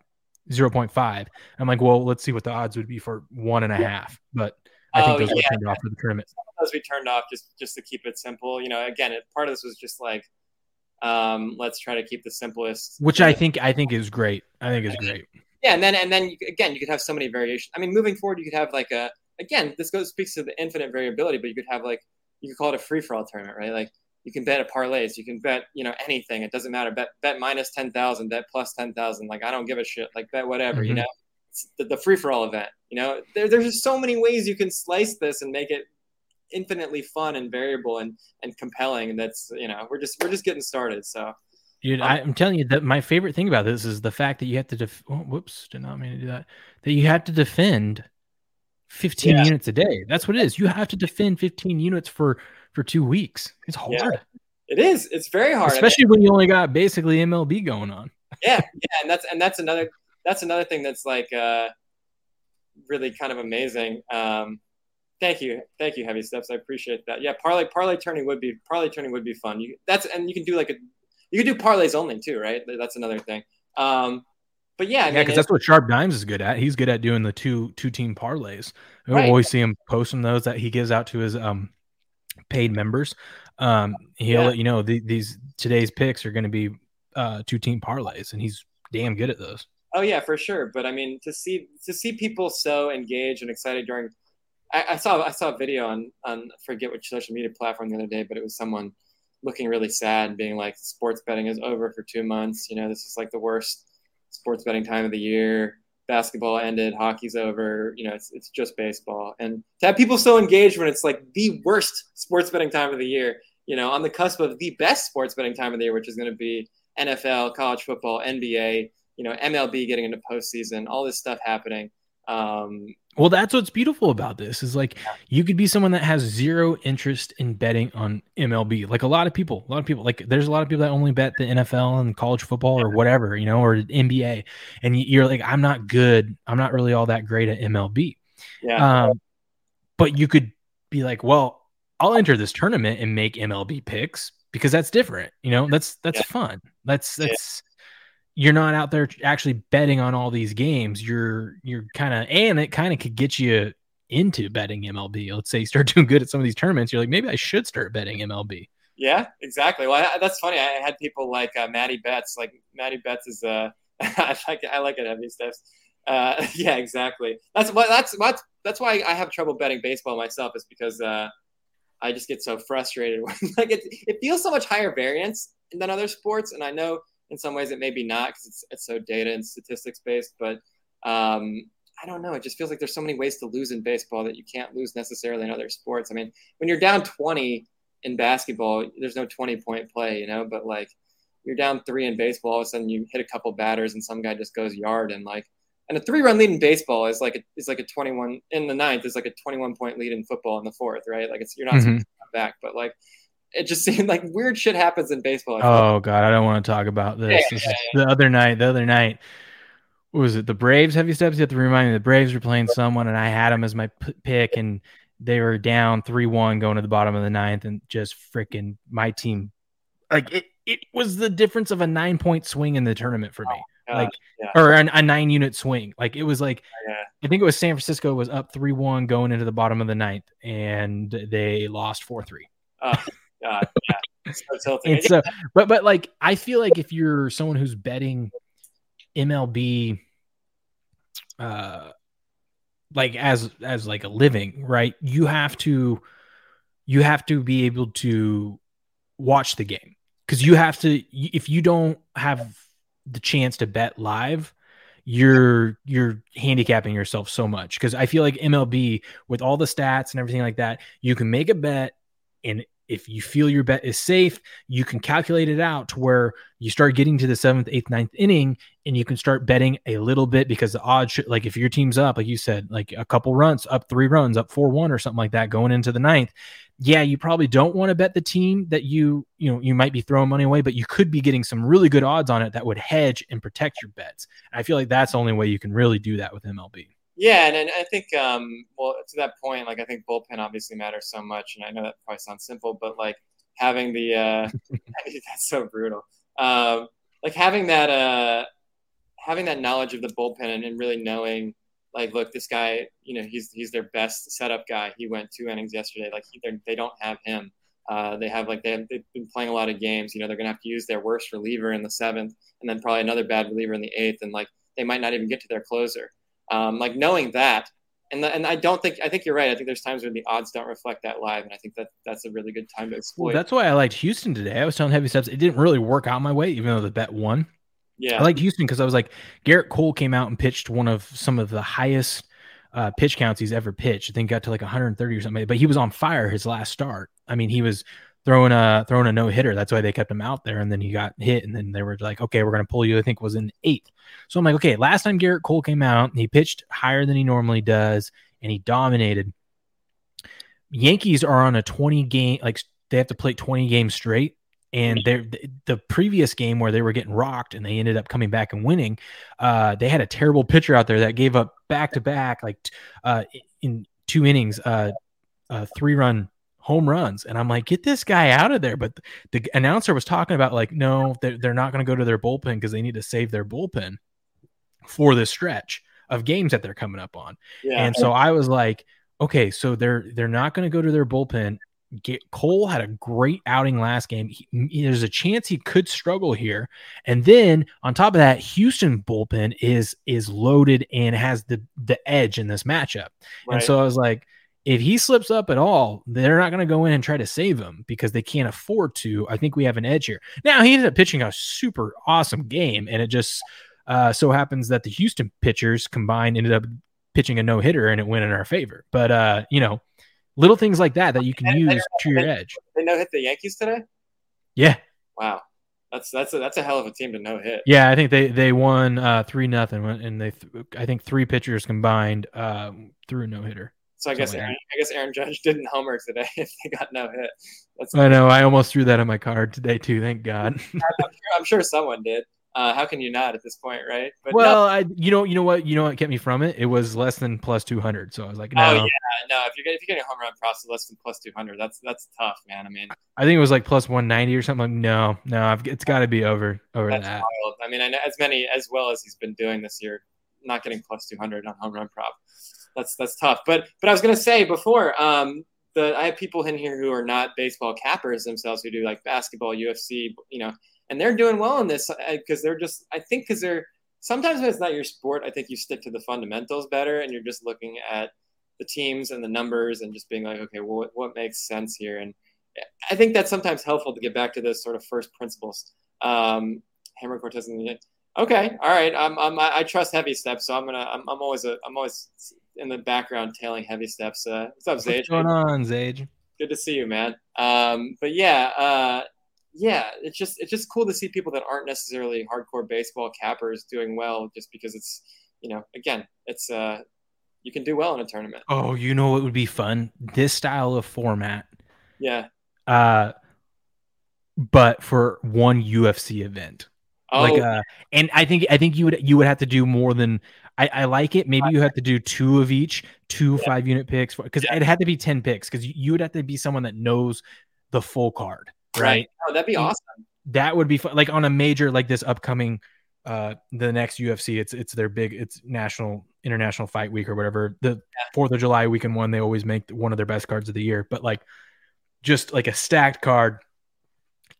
0.5 i'm like well let's see what the odds would be for one and a half but i think Oh, those were yeah. turned off for the tournament those we turned off just just to keep it simple. You know, again, it, part of this was just like, um, let's try to keep the simplest. which i think i think is great i think is great Yeah, and then and then you, again, you could have so many variations. I mean, moving forward, you could have like a again, this goes speaks to the infinite variability, but you could have like you could call it a free for all tournament, right? Like you can bet at parlays, you can bet you know anything. It doesn't matter. Bet bet minus ten thousand, bet plus ten thousand. Like I don't give a shit. Like bet whatever, you Mhm. know. It's the, the free for all event. You know, there, there's just so many ways you can slice this and make it infinitely fun and variable and and compelling. And that's you know we're just we're just getting started. So Dude, Um, I, I'm telling you that my favorite thing about this is the fact that you have to. Def- oh, whoops, did not mean to do that. That you have to defend 15 Yeah. units a day. That's what it is. You have to defend 15 units for for two weeks. It's hard, Yeah. it is. It's very hard. I mean, especially when you only got basically MLB going on. yeah yeah and that's and that's another that's another thing that's like uh really kind of amazing um thank you thank you heavy steps i appreciate that yeah parlay parlay turning would be parlay turning would be fun you that's and you can do like a you can do parlays only too right that's another thing um but yeah i yeah, because that's what Sharp Dimes is good at. He's good at doing the two two team parlays. I Right. always see him posting those that he gives out to his um paid members. Um, he'll Yeah. let you know the, these today's picks are going to be uh two team parlays, and he's damn good at those. Oh yeah, for sure. But I mean, to see to see people so engaged and excited during, I, I saw I saw a video on on I forget which social media platform the other day, but it was someone looking really sad and being like, sports betting is over for two months. You know, this is like the worst sports betting time of the year. Basketball ended, hockey's over. You know, it's it's just baseball. And to have people so engaged when it's like the worst sports betting time of the year. You know, on the cusp of the best sports betting time of the year, which is going to be NFL, college football, NBA you know, MLB getting into postseason, all this stuff happening. Um, Well, that's what's beautiful about this is like you could be someone that has zero interest in betting on MLB. Like a lot of people, a lot of people, like there's a lot of people that only bet the NFL and college football or whatever, you know, or NBA. And you're like, I'm not good. I'm not really all that great at MLB. yeah, Um, but you could be like, well, I'll enter this tournament and make MLB picks because that's different. You know, that's that's Yeah. fun. That's Yeah. You're not out there actually betting on all these games. You're you're kind of and it kind of could get you into betting MLB. Let's say you start doing good at some of these tournaments. You're like, maybe I should start betting MLB. yeah, exactly. Well, I, that's funny. I had people like uh, Maddie Betts. Like Maddie Betts is uh, I like. I like it. Heavy steps. Uh, yeah, exactly. That's what. That's what. That's why I have trouble betting baseball myself. Is because uh, I just get so frustrated. Like it, it feels so much higher variance than other sports, and I know in some ways it may be not because it's it's so data and statistics based, but um, I don't know. It just feels like there's so many ways to lose in baseball that you can't lose necessarily in other sports. I mean, when you're down 20 in basketball, there's no 20 point play, you know, but like you're down three in baseball, all of a sudden you hit a couple batters and some guy just goes yard and like, and a three run lead in baseball is like a, is like a 21 in the ninth is like a 21 point lead in football in the fourth, right? Like it's you're not Mhm. supposed to come back, but like it just seemed like weird shit happens in baseball. I feel like. Oh God, I don't want to talk about this. Yeah, This is the other night. The other night, what was it? The Braves heavy steps. You have to remind me. The Braves were playing someone, and I had them as my p- pick, and they were down three one going to the bottom of the ninth, and just freaking my team like it, it was the difference of a nine point swing in the tournament for me. Oh, like or an, a nine unit swing. Like it was like. I think it was San Francisco was up three one going into the bottom of the ninth, and they lost four three. Oh, God, yeah. So so, but but like I feel like if you're someone who's betting MLB, uh, like as as like a living, right? You have to you have to be able to watch the game because you have to. If you don't have the chance to bet live, you're you're handicapping yourself so much because I feel like MLB with all the stats and everything like that, you can make a bet and if you feel your bet is safe, you can calculate it out to where you start getting to the seventh, eighth, ninth inning, and you can start betting a little bit because the odds, should, like if your team's up, like you said, like a couple runs, up three runs, up four one or something like that, going into the ninth. Yeah, you probably don't want to bet the team that you you know you might be throwing money away, but you could be getting some really good odds on it that would hedge and protect your bets. And I feel like that's the only way you can really do that with MLB. Yeah, and, and I think, um, well, to that point, like I think bullpen obviously matters so much, and I know that probably sounds simple, but like having the uh, that's so brutal. Um, like having that uh, having that knowledge of the bullpen and, and really knowing, like, look, this guy, you know, he's he's their best setup guy. He went two innings yesterday. Like he, they don't have him. Uh, they have like they have, they've been playing a lot of games. You know, they're gonna have to use their worst reliever in the seventh, and then probably another bad reliever in the eighth, and like they might not even get to their closer. Um, like knowing that, and the, and I don't think I think you're right. I think there's times when the odds don't reflect that live, and I think that that's a really good time to exploit. Well, that's why I liked Houston today. I was telling Heavy Steps it didn't really work out my way, even though the bet won. yeah, I liked Houston because I was like Gerrit Cole came out and pitched one of some of the highest uh, pitch counts he's ever pitched. I think got to like 130 or something, but he was on fire his last start. I mean, he was throwing a throwing a no hitter. That's why they kept him out there. And then he got hit, and then they were like, okay, we're gonna pull you. I think was in eighth. So I'm like, okay, last time Gerrit Cole came out, he pitched higher than he normally does, and he dominated. Yankees are on a 20 game, like they have to play 20 games straight. And they're the previous game where they were getting rocked and they ended up coming back and winning. Uh, they had a terrible pitcher out there that gave up back to back, like uh, in two innings, uh, uh, three run home runs. And I'm like, get this guy out of there. But the announcer was talking about like, no, they're, they're not going to go to their bullpen because they need to save their bullpen for this stretch of games that they're coming up on. yeah. And so I was like, okay, so they're they're not going to go to their bullpen. Get, Cole had a great outing last game. He, there's a chance he could struggle here, and then on top of that, Houston bullpen is is loaded and has the the edge in this matchup. right. And so I was like, if he slips up at all, they're not going to go in and try to save him because they can't afford to. I think we have an edge here. Now he ended up pitching a super awesome game, and it just uh, so happens that the Houston pitchers combined ended up pitching a no hitter, and it went in our favor. But uh, you know, little things like that that you can use to your edge. they no hit the Yankees today. Yeah, Wow, that's that's a, that's a hell of a team to no hit. yeah. I think they they won uh, three nothing, and they th- I think three pitchers combined uh, threw a no hitter. So I guess like Aaron, I guess Aaron Judge didn't homer today if they got no hit. That's I know. I almost threw that on my card today too. Thank God. I'm, sure, I'm sure someone did. Uh, how can you not at this point, right? But no, well, I you know you know what you know what kept me from it. It was less than plus two hundred, so I was like, no. Oh yeah, no. If you're getting, if you're getting a home run process less than plus two hundred, that's that's tough, man. I mean, I think it was like plus one ninety or something. Like, no, no, I've, it's got to be over over that's that. wild. I mean, I know as many as well as he's been doing this year, not getting plus two hundred on home run prop. That's that's tough. But but I was gonna say before, um, the I have people in here who are not baseball cappers themselves who do like basketball, UFC, you know, and they're doing well in this because they're just I think because they're sometimes when it's not your sport, I think you stick to the fundamentals better and you're just looking at the teams and the numbers and just being like, okay, well, what, what makes sense here? And I think that's sometimes helpful to get back to those sort of first principles. Um, Hammer Cortez in the okay, all right. I'm, I'm I trust heavy steps, so I'm gonna I'm, I'm always a I'm always in the background tailing heavy steps. Uh, what's up, Zage? What's going on, Zage? Good to see you, man. Um, but yeah, uh, yeah, it's just it's just cool to see people that aren't necessarily hardcore baseball cappers doing well, just because it's you know again it's uh you can do well in a tournament. Oh, you know what would be fun? This style of format, Yeah. uh, but for one UFC event. Oh, Like, uh, and I think I think you would you would have to do more than I, I like it. Maybe you have to do two of each, two five unit picks, because it had to be ten picks. Because you would have to be someone that knows the full card. right? right. Oh, that'd be awesome. That would be fun. Like on a major like this upcoming uh the next UFC it's it's their big it's national international fight week or whatever the Fourth of July weekend one they always make one of their best cards of the year but like just like a stacked card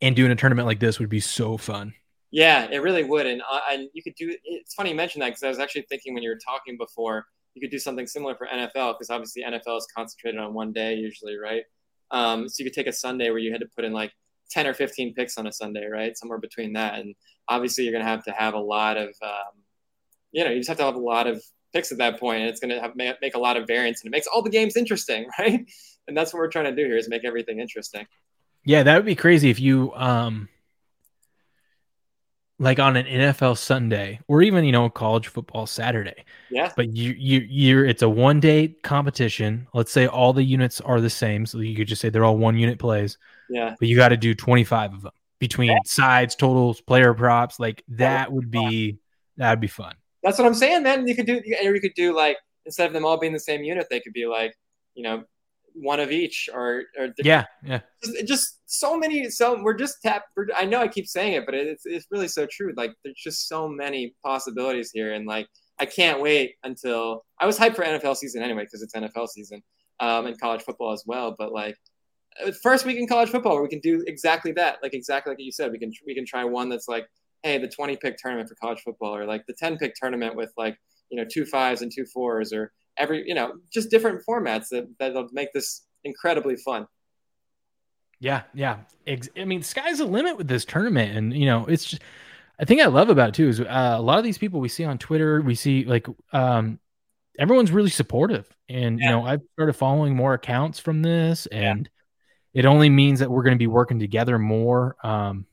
and doing a tournament like this would be so fun yeah it really would and uh, and you could do it's funny you mentioned that because I was actually thinking when you were talking before you could do something similar for NFL because obviously NFL is concentrated on one day usually right um so you could take a Sunday where you had to put in like 10 or 15 picks on a Sunday, right? Somewhere between that. And obviously, you're going to have to have a lot of, um, you know, you just have to have a lot of picks at that point, and it's going to have make a lot of variance, and it makes all the games interesting, right? And that's what we're trying to do here is make everything interesting. Yeah, that would be crazy if you, um, like on an NFL Sunday or even you know college football Saturday. Yeah. But you you you're it's a one day competition. Let's say all the units are the same, so you could just say they're all one unit plays. Yeah. But you got to do 25 of them between yeah. sides, totals, player props. Like that would be that would be fun. That's what I'm saying, man. You could do or you could do like instead of them all being the same unit, they could be like, you know, one of each or, or yeah, yeah. Just, just, so many. So we're just tap. I know I keep saying it, but it's it's really so true. Like there's just so many possibilities here, and like I can't wait until I was hyped for NFL season anyway because it's NFL season um, and college football as well. But like uh, first week in college football we can do exactly that, like exactly like you said. We can we can try one that's like, hey, the 20 pick tournament for college football, or like the 10 pick tournament with like you know two fives and two fours, or every you know just different formats that that'll make this incredibly fun. Yeah, yeah. I mean, sky's the limit with this tournament, and you know, it's just. I think I love about it too is uh, a lot of these people we see on Twitter, we see like um, everyone's really supportive, and yeah. you know, I've started following more accounts from this, and it only means that we're going to be working together more. Um,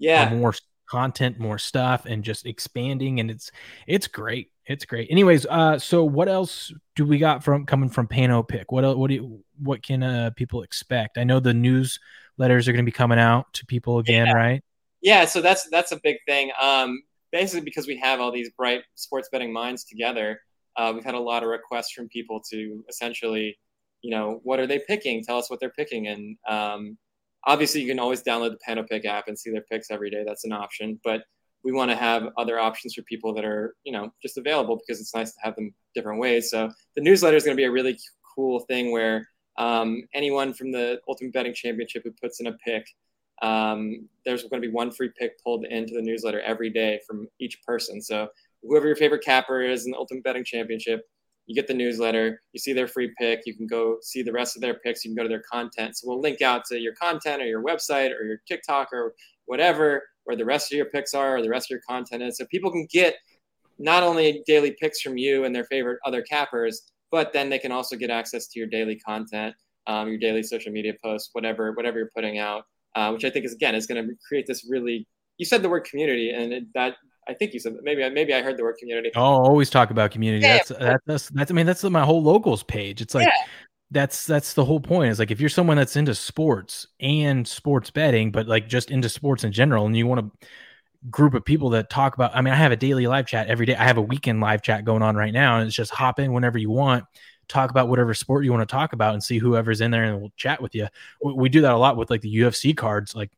yeah, more content, more stuff, and just expanding. And it's it's great. It's great. Anyways, uh, so what else do we got from coming from Panopick? What what do you, what can uh, people expect? I know the newsletters are going to be coming out to people again, yeah. right? Yeah, so that's that's a big thing. Um, basically, because we have all these bright sports betting minds together, uh, we've had a lot of requests from people to essentially you know, what are they picking? Tell us what they're picking. And um, obviously, you can always download the Panopick app and see their picks every day. That's an option. But we want to have other options for people that are, you know, just available because it's nice to have them different ways. So the newsletter is going to be a really cool thing where um, anyone from the Ultimate Betting Championship who puts in a pick, um, there's going to be one free pick pulled into the newsletter every day from each person. So whoever your favorite capper is in the Ultimate Betting Championship, you get the newsletter, you see their free pick, you can go see the rest of their picks, you can go to their content. So we'll link out to your content or your website or your TikTok or whatever, where the rest of your picks are or the rest of your content is. So people can get not only daily picks from you and their favorite other cappers, but then they can also get access to your daily content, um, your daily social media posts, whatever, whatever you're putting out, uh, which I think is again is going to create this really. You said the word community, and it, that I think you said maybe maybe I heard the word community. Oh, always talk about community. Yeah, that's, that's that's I mean that's my whole locals page. It's like yeah. that's that's the whole point. Is like if you're someone that's into sports and sports betting, but like just into sports in general, and you want a group of people that talk about. I mean, I have a daily live chat every day. I have a weekend live chat going on right now, and it's just hop in whenever you want. Talk about whatever sport you want to talk about and see whoever's in there and we'll chat with you. We, we do that a lot with like the UFC cards. Like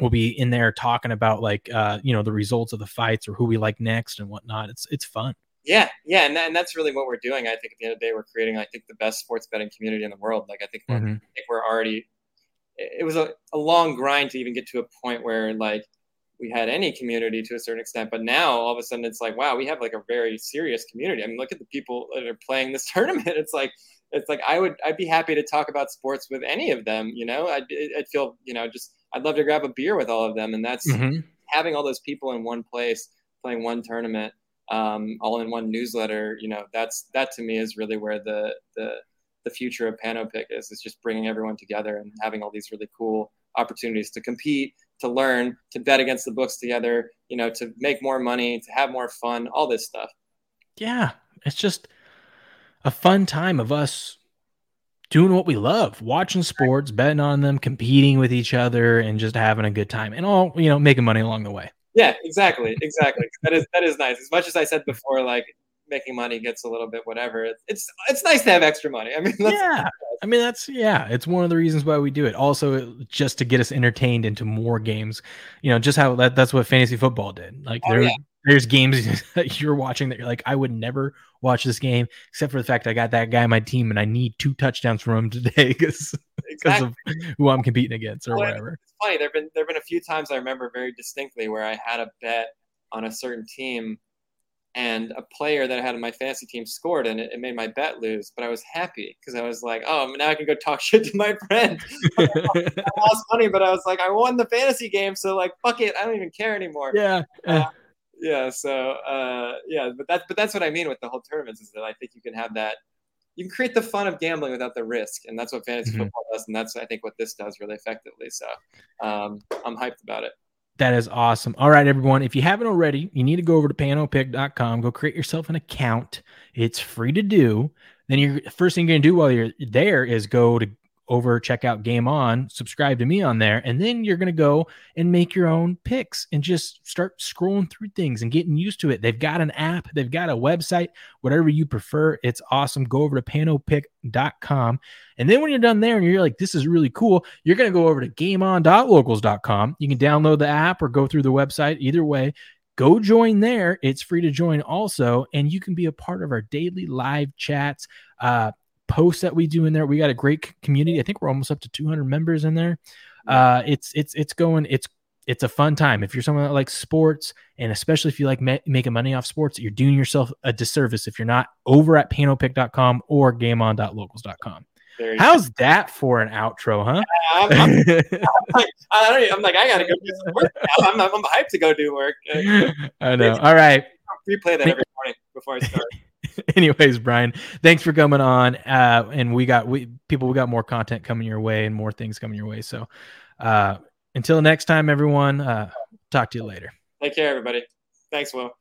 we'll be in there talking about like uh you know the results of the fights or who we like next and whatnot. It's it's fun. Yeah yeah and, that, and that's really what we're doing. I think at the end of the day we're creating i think the best sports betting community in the world. Like i think, mm-hmm. we're, I think we're already it was a, a long grind to even get to a point where like we had any community to a certain extent but now all of a sudden it's like wow we have like a very serious community. I mean look at the people that are playing this tournament. It's like it's like i would i'd be happy to talk about sports with any of them you know? I'd, I'd feel you know just I'd love to grab a beer with all of them. And that's mm-hmm. having all those people in one place playing one tournament, um, all in one newsletter. You know, that's that to me is really where the the the future of Panopick is. Is just bringing everyone together and having all these really cool opportunities to compete, to learn, to bet against the books together. You know, to make more money, to have more fun, all this stuff. Yeah, it's just a fun time of us doing what we love, watching sports, betting on them, competing with each other, and just having a good time, and all you know, making money along the way. Yeah, exactly, exactly. that is that is nice. As much as I said before, like making money gets a little bit whatever. It's it's nice to have extra money. I mean, yeah, I mean that's yeah, it's one of the reasons why we do it. Also, just to get us entertained into more games. You know, just how that, that's what fantasy football did. Like oh, there, yeah. There's games that you're watching that you're like, I would never watch this game except for the fact I got that guy on my team and I need two touchdowns from him today because exactly. of who I'm competing against or well, whatever. It's funny. There've been there've been a few times I remember very distinctly where I had a bet on a certain team and a player that I had in my fantasy team scored and it, it made my bet lose. But I was happy because I was like, oh, now I can go talk shit to my friend. I lost money, but I was like, I won the fantasy game, so like, fuck it, I don't even care anymore. Yeah. Uh, yeah. So uh, yeah, but that's but that's what I mean with the whole tournaments is that I think you can have that. You can create the fun of gambling without the risk, and that's what fantasy mm-hmm. football does, and that's I think what this does really effectively. So um, I'm hyped about it. That is awesome. All right, everyone. If you haven't already, you need to go over to panopick.com, go create yourself an account. It's free to do. Then your first thing you're gonna do while you're there is go to over check out game on subscribe to me on there and then you're going to go and make your own picks and just start scrolling through things and getting used to it they've got an app they've got a website whatever you prefer it's awesome go over to panopick.com and then when you're done there and you're like this is really cool you're going to go over to gameon.locals.com you can download the app or go through the website either way go join there. It's free to join also, and you can be a part of our daily live chats. Uh, posts that we do in there. We got a great community. I think we're almost up to 200 members in there. Uh, it's it's it's going. It's it's a fun time. If you're someone that likes sports, and especially if you like ma- making money off sports, you're doing yourself a disservice if you're not over at panopick.com or gameon.locals.com. How's that for an outro, huh? I'm, I'm, I'm, I am like, I gotta go do some work. Now. I'm, I'm hyped to go do work. I know. All right. Replay that every morning before I start. anyways, Brian, thanks for coming on. Uh, and we got we people, we got more content coming your way and more things coming your way. So uh, until next time, everyone, uh, talk to you later. Take care, everybody. Thanks, Will.